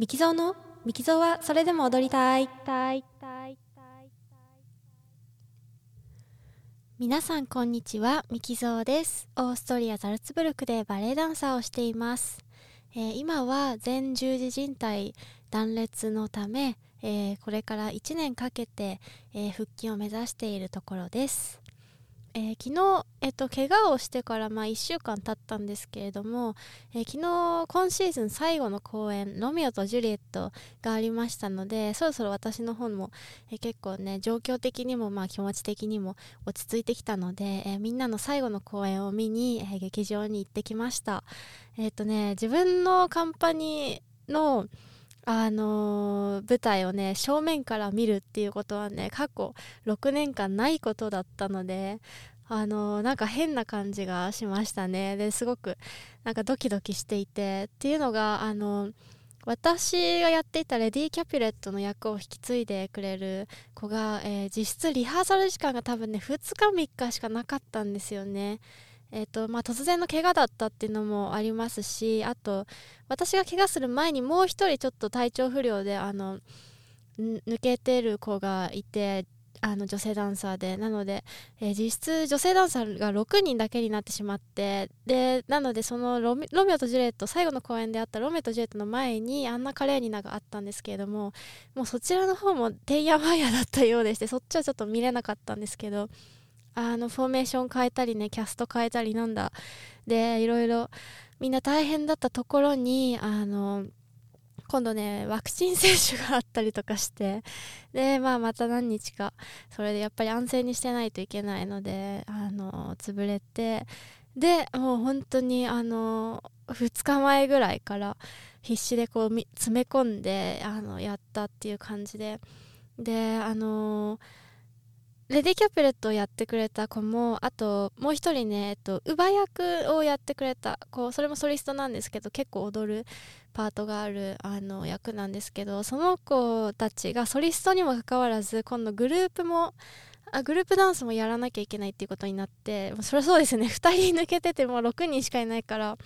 ミキゾーの？ミキゾーはそれでも踊りたい。皆さんこんにちは。ミキゾーです。オーストリアザルツブルクでバレエダンサーをしています、えー今は前十字靭帯断裂のため、えーこれから1年かけて、えー復帰を目指しているところです。えー昨日、えっと、怪我をしてから、まあ、1週間経ったんですけれども、えー昨日今シーズン最後の公演「ロミオとジュリエット」がありましたのでそろそろ私の方も、えー結構ね状況的にも、まあ、気持ち的にも落ち着いてきたので、えみんなの最後の公演を見に、え劇場に行ってきました。えっ、とね自分のカンパニーのあの舞台をね正面から見るっていうことはね過去6年間ないことだったのであのなんか変な感じがしましたねですごくなんかドキドキしていてっていうのがあの私がやっていたレディー・キャピュレットの役を引き継いでくれる子が、えー実質リハーサル時間が多分ね2日3日しかなかったんですよね。えーとまあ、突然の怪我だったっていうのもありますしあと私が怪我する前にもう一人ちょっと体調不良であの抜けてる子がいてあの女性ダンサーで。なので、えー実質女性ダンサーが6人だけになってしまってでなのでそのロミオとジュリエット最後の公演であったロミオとジュリエットの前にアンナ・カレーニナがあったんですけれどももうそちらの方もてんやわんやだったようでしてそっちはちょっと見れなかったんですけどあのフォーメーション変えたりねキャスト変えたりなんだ。でいろいろみんな大変だったところにあの今度ねワクチン接種があったりとかしてでまあまた何日かそれでやっぱり安静にしてないといけないのであの潰れてでもう本当にあの2日前ぐらいから必死でこう詰め込んであのやったっていう感じでであのレディ・キャピュレットをやってくれた子もあともう一人ね、えっと、乳母役をやってくれた子それもソリストなんですけど結構踊るパートがあるあの役なんですけどその子たちがソリストにもかかわらず今度グループもあグループダンスもやらなきゃいけないっていうことになってもうそりゃそうですね2人抜けてても6人しかいないから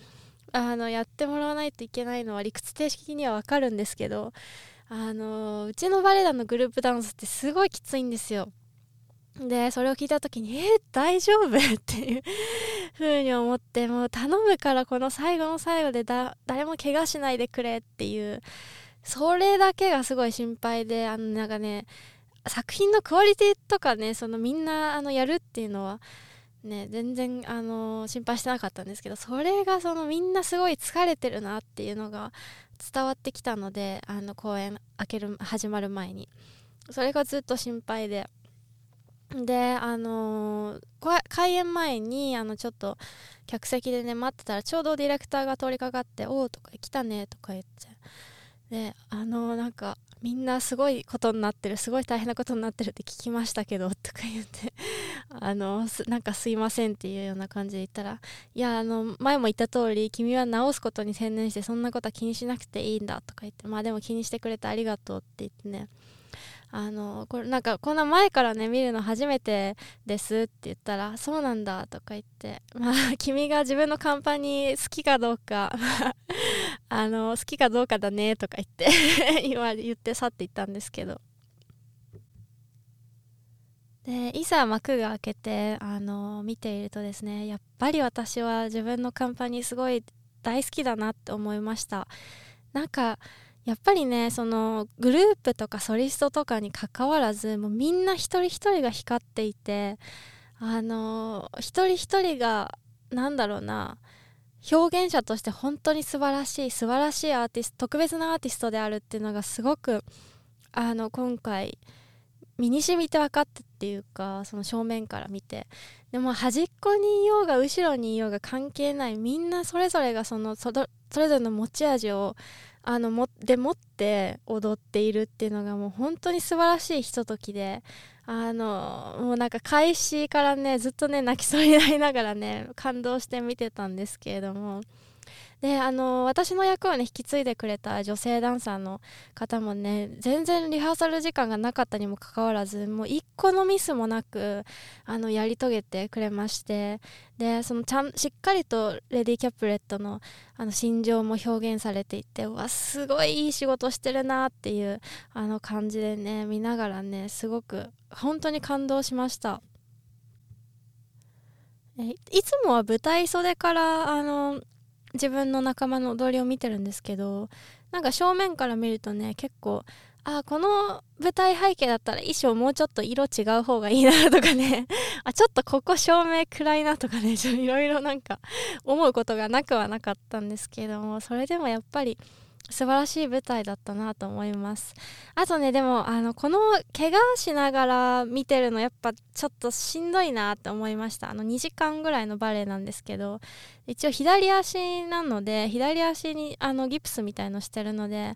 あのやってもらわないといけないのは理屈的には分かるんですけどあのうちのバレエ団のグループダンスってすごいきついんですよ。でそれを聞いた時に「えー大丈夫? 」っていう風に思ってもう頼むからこの最後の最後でだ誰も怪我しないでくれっていうそれだけがすごい心配であのなんかね作品のクオリティとかねそのみんなあのやるっていうのはね全然あの心配してなかったんですけどそれがそのみんなすごい疲れてるなっていうのが伝わってきたのであの公演開ける始まる前にそれがずっと心配で。であのー開演前にあのちょっと客席でね待ってたらちょうどディレクターが通りかかって「おお」とか「来たね」とか言ってであのーなんかみんなすごいことになってるすごい大変なことになってるって聞きましたけどとか言って あのなんかすいませんっていうような感じで言ったらいやあの前も言った通り君は直すことに専念してそんなことは気にしなくていいんだとか言ってまあでも気にしてくれてありがとうって言ってね。あのこれなんかこんな前からね見るの初めてですって言ったらそうなんだとか言ってまあ君が自分のカンパニー好きかどうかあの好きかどうかだねとか言って 言わ言って去っていったんですけど。でいざ幕が開けてあの見ているとですねやっぱり私は自分のカンパニーすごい大好きだなって思いました。なんかやっぱりねそのグループとかソリストとかにかかわらずもうみんな一人一人が光っていてあの一人一人がなんだろうな表現者として本当に素晴らしい素晴らしいアーティスト特別なアーティストであるっていうのがすごくあの今回身にしみて分かったっていうかその正面から見て。でも端っこにいようが後ろにいようが関係ない。みんなそれぞれがそのそれぞれの持ち味をあのもで持って踊っているっていうのがもう本当に素晴らしいひとときであのもうなんか開始からねずっとね泣きそうになりながらね感動して見てたんですけれども。であの私の役をね引き継いでくれた女性ダンサーの方もね全然リハーサル時間がなかったにもかかわらずもう一個のミスもなくあのやり遂げてくれましてでそのちゃんしっかりとレディー・キャプレットのあの心情も表現されていてわすごいいい仕事してるなっていうあの感じでね見ながらねすごく本当に感動しました。いつもは舞台袖からあの自分の仲間の踊りを見てるんですけどなんか正面から見るとね結構あこの舞台背景だったら衣装もうちょっと色違う方がいいなとかね あちょっとここ照明暗いなとかね いろいろなんか思うことがなくはなかったんですけどもそれでもやっぱり素晴らしい舞台だったなと思います。あとねでもあのこの怪我しながら見てるのやっぱちょっとしんどいなって思いました。あの2時間ぐらいのバレエなんですけど一応左足なので左足にあのギプスみたいのしてるので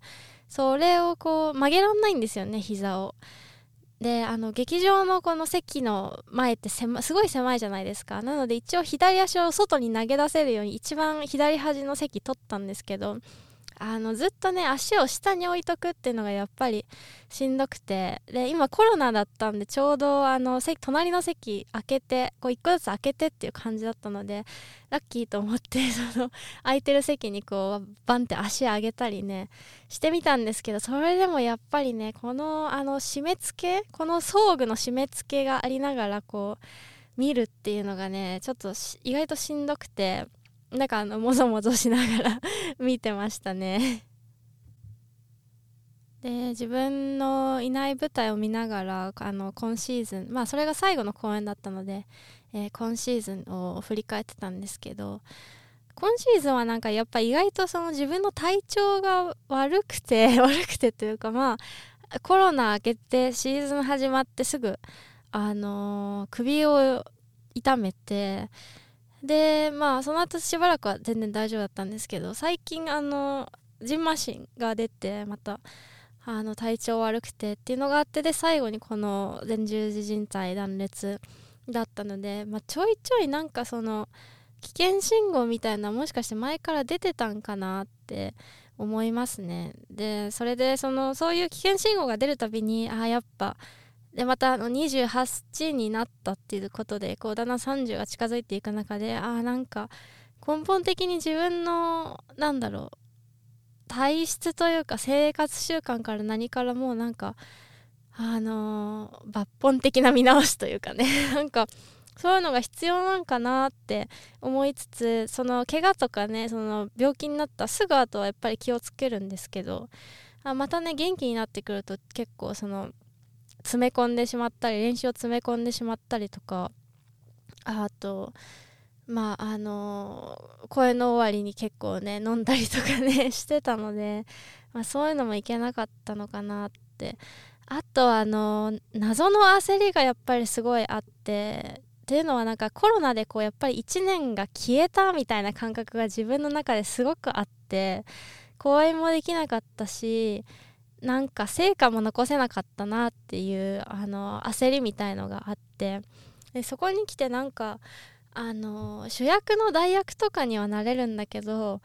それをこう曲げらんないんですよね膝を。であの劇場のこの席の前ってすごい狭いじゃないですか。なので一応左足を外に投げ出せるように一番左端の席取ったんですけどあのずっとね足を下に置いとくっていうのがやっぱりしんどくてで今コロナだったんでちょうどあの席隣の席開けてこう1個ずつ開けてっていう感じだったのでラッキーと思って その空いてる席にこうバンって足上げたりねしてみたんですけどそれでもやっぱりねこのあの締め付けこの装具の締め付けがありながらこう見るっていうのがねちょっと意外としんどくてなんかあのもぞもぞしながら 見てましたね。で自分のいない舞台を見ながらあの今シーズンまあそれが最後の公演だったので、えー、今シーズンを振り返ってたんですけど今シーズンはなんかやっぱ意外とその自分の体調が悪くて 悪くてというかまあコロナ明けてシーズン始まってすぐあのー、首を痛めてでまあその後しばらくは全然大丈夫だったんですけど最近あのジンマシンが出てまたあの体調悪くてっていうのがあってで最後にこの前十字靭帯断裂だったので、まあ、ちょいちょいなんかその危険信号みたいなもしかして前から出てたんかなって思いますね。でそれでそのそういう危険信号が出るたびにああやっぱでまたあの28になったっていうことでこうだんだん30が近づいていく中でああなんか根本的に自分のなんだろう体質というか生活習慣から何からもうなんかあのー、抜本的な見直しというかね なんかそういうのが必要なんかなって思いつつその怪我とかねその病気になったすぐ後はやっぱり気をつけるんですけどあまたね元気になってくると結構その詰め込んでしまったり練習を詰め込んでしまったりとかあとまああの声の終わりに結構ね飲んだりとかね してたので、まあ、そういうのもいけなかったのかなって。あとあの謎の焦りがやっぱりすごいあってっていうのはなんかコロナでこうやっぱり1年が消えたみたいな感覚が自分の中ですごくあって公演もできなかったしなんか成果も残せなかったなっていうあの焦りみたいのがあってでそこに来てなんかあの主役の代役とかにはなれるんだけど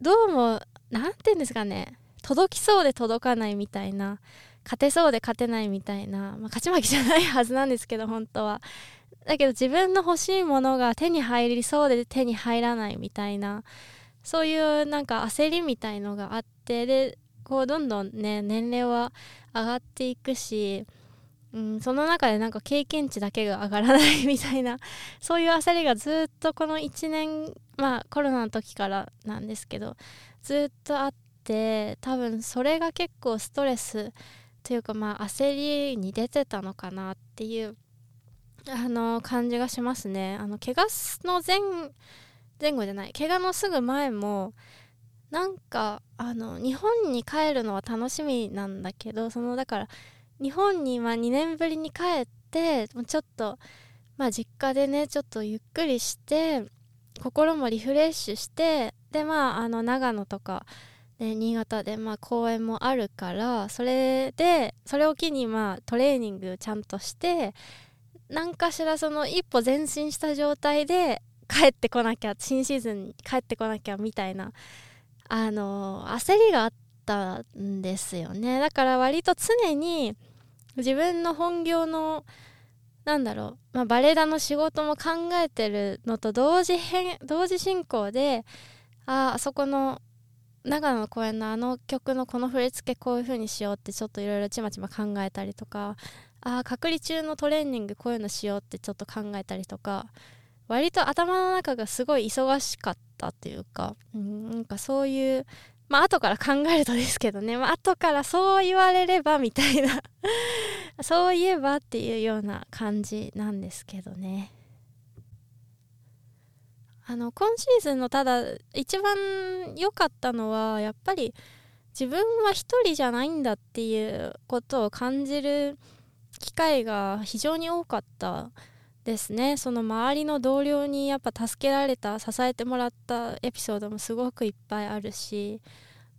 どうも何て言うんですかね届きそうで届かないみたいな勝てそうで勝てないみたいな、まあ、勝ち負けじゃないはずなんですけど本当は。だけど自分の欲しいものが手に入りそうで手に入らないみたいなそういうなんか焦りみたいのがあってでこうどんどんね年齢は上がっていくし、うん、その中でなんか経験値だけが上がらないみたいな そういう焦りがずっとこの1年まあコロナの時からなんですけどずっとあって多分それが結構ストレスというかまあ焦りに出てたのかなっていうあの感じがしますね。あの怪我の前前後じゃない怪我のすぐ前もなんかあの日本に帰るのは楽しみなんだけどそのだから日本に2年ぶりに帰ってちょっとまあ実家でねちょっとゆっくりして心もリフレッシュしてでまああの長野とかで新潟でまあ公演もあるからそれでそれを機にまあトレーニングちゃんとして何かしらその一歩前進した状態で帰ってこなきゃ新シーズンに帰ってこなきゃみたいなあの焦りがあったんですよね。だから割と常に自分の本業のなんだろう、まあ、バレエ団の仕事も考えてるのと同時同時進行でああそこの長野の公演のあの曲のこの振り付けこういう風にしようってちょっといろいろちまちま考えたりとかああ隔離中のトレーニングこういうのしようってちょっと考えたりとか割と頭の中がすごい忙しかったっていうか、うん、なんかそういうまあ後から考えるとですけどね、まあ後からそう言われればみたいな。そういえばっていうような感じなんですけどね。あの今シーズンのただ一番良かったのはやっぱり自分は一人じゃないんだっていうことを感じる機会が非常に多かった。ですね。その周りの同僚にやっぱ助けられた支えてもらったエピソードもすごくいっぱいあるし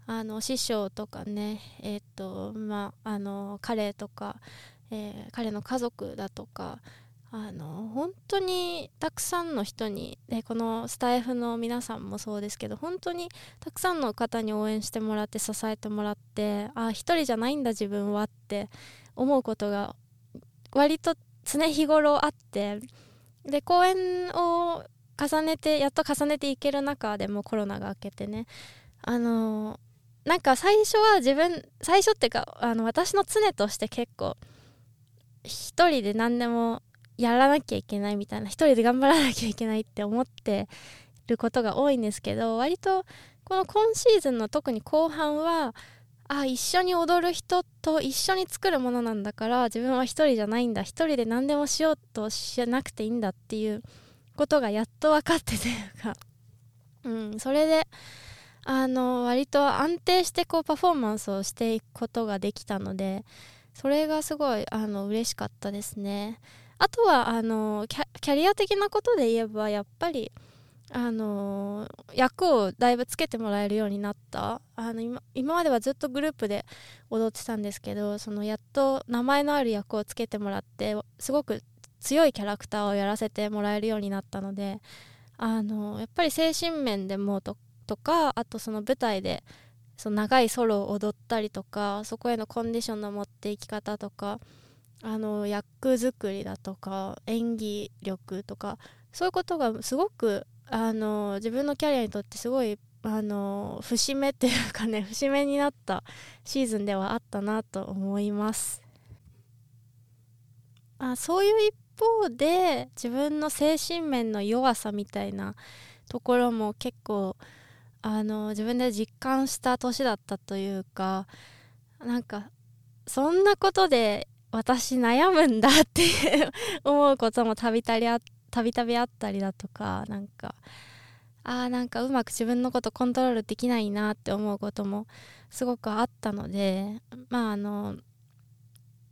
あの師匠とかねえっ、とまああの彼とか、えー、彼の家族だとかあの本当にたくさんの人にでこのスタイフの皆さんもそうですけど本当にたくさんの方に応援してもらって支えてもらってあ一人じゃないんだ自分はって思うことが割と常日頃あってで公演を重ねてやっと重ねていける中でもコロナが明けてね。あのなんか最初は自分最初っていうかあの私の常として結構一人で何でもやらなきゃいけないみたいな一人で頑張らなきゃいけないって思ってることが多いんですけど割とこの今シーズンの特に後半はあ一緒に踊る人と一緒に作るものなんだから自分は一人じゃないんだ一人で何でもしようとしなくていいんだっていうことがやっと分かってというか、うん、それであの割と安定してこうパフォーマンスをしていくことができたのでそれがすごいあの嬉しかったですね。あとはあのキャリア的なことで言えばやっぱりあの役をだいぶつけてもらえるようになった。あの今今まではずっとグループで踊ってたんですけどそのやっと名前のある役をつけてもらってすごく強いキャラクターをやらせてもらえるようになったのであのやっぱり精神面でもとかあとその舞台でその長いソロを踊ったりとかそこへのコンディションの持っていき方とかあの役作りだとか演技力とかそういうことがすごくあの自分のキャリアにとってすごいあの節目っていうかね節目になったシーズンではあったなと思います。あそういう一方で自分の精神面の弱さみたいなところも結構あの自分で実感した年だったというかなんかそんなことで私悩むんだって思うこともたびたびあったびたびあったりだとかなんかあーなんかうまく自分のことコントロールできないなって思うこともすごくあったのでまああの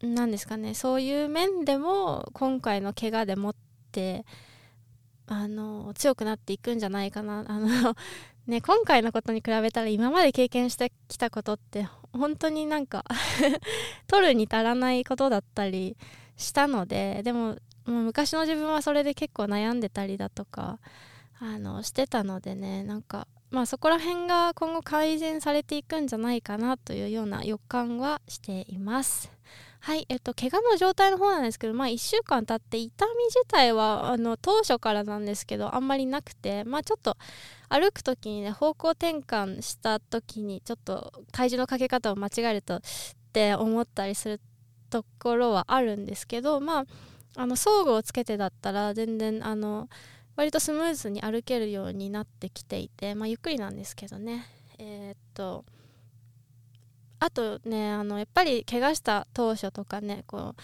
何ですかねそういう面でも今回の怪我でもってあの強くなっていくんじゃないかな。あのね今回のことに比べたら今まで経験してきたことって本当になんか 取るに足らないことだったりしたのででももう昔の自分はそれで結構悩んでたりだとかあのしてたのでねなんかまあそこら辺が今後改善されていくんじゃないかなというような予感はしています。はい、えっと、怪我の状態の方なんですけど、まあ、1週間経って痛み自体はあの当初からなんですけどあんまりなくて、まあ、ちょっと歩く時にね方向転換した時にちょっと体重のかけ方を間違えるとって思ったりするところはあるんですけどまああの装具をつけてだったら全然あの割とスムーズに歩けるようになってきていて、まあ、ゆっくりなんですけどね。えー、っとあとねあのやっぱり怪我した当初とかねこう、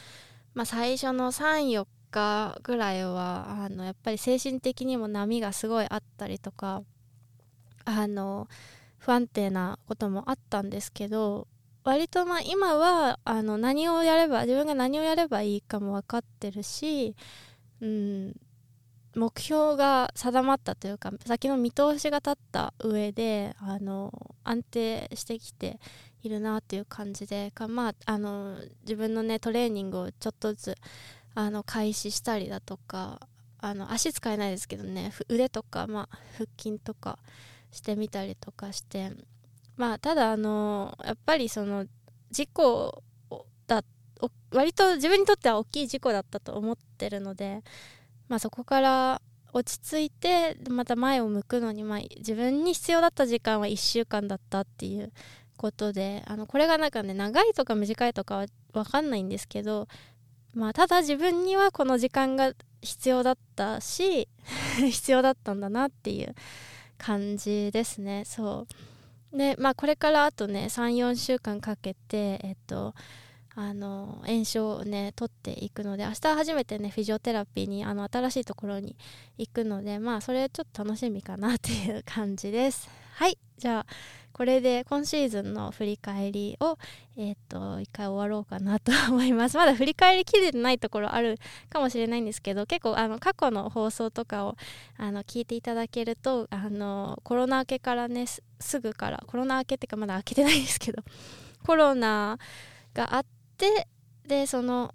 まあ、最初の34日ぐらいはあのやっぱり精神的にも波がすごいあったりとかあの不安定なこともあったんですけど割とまあ今はあの何をやれば自分が何をやればいいかも分かってるし、うん、目標が定まったというか先の見通しが立った上であの安定してきているなっていう感じでか、まあ、あの自分のねトレーニングをちょっとずつあの開始したりだとかあの足使えないですけどね腕とか、まあ、腹筋とかしてみたりとかしてまあただあのやっぱりその事故だ割と自分にとっては大きい事故だったと思ってるので、まあ、そこから落ち着いてまた前を向くのに、まあ、自分に必要だった時間は1週間だったっていうことであのこれがなんかね長いとか短いとかは分かんないんですけど、まあ、ただ自分にはこの時間が必要だったし 必要だったんだなっていう感じですね。そう。でまあこれからあとね34週間かけてえっとあの炎症をね取っていくので明日初めてねフィジオテラピーにあの新しいところに行くのでまあそれちょっと楽しみかなっていう感じです。はいじゃあこれで今シーズンの振り返りをえっ、と一回終わろうかなと思います。まだ振り返りきれてないところあるかもしれないんですけど結構あの過去の放送とかをあの聞いていただけるとあのコロナ明けからねすぐからコロナ明けっていうかまだ明けてないですけどコロナがあってでその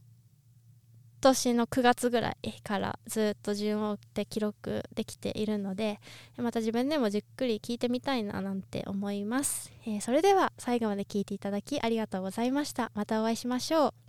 年の9月ぐらいからずっと順を追って記録できているのでまた自分でもじっくり聞いてみたいななんて思います、えー、それでは最後まで聞いていただきありがとうございました。またお会いしましょう。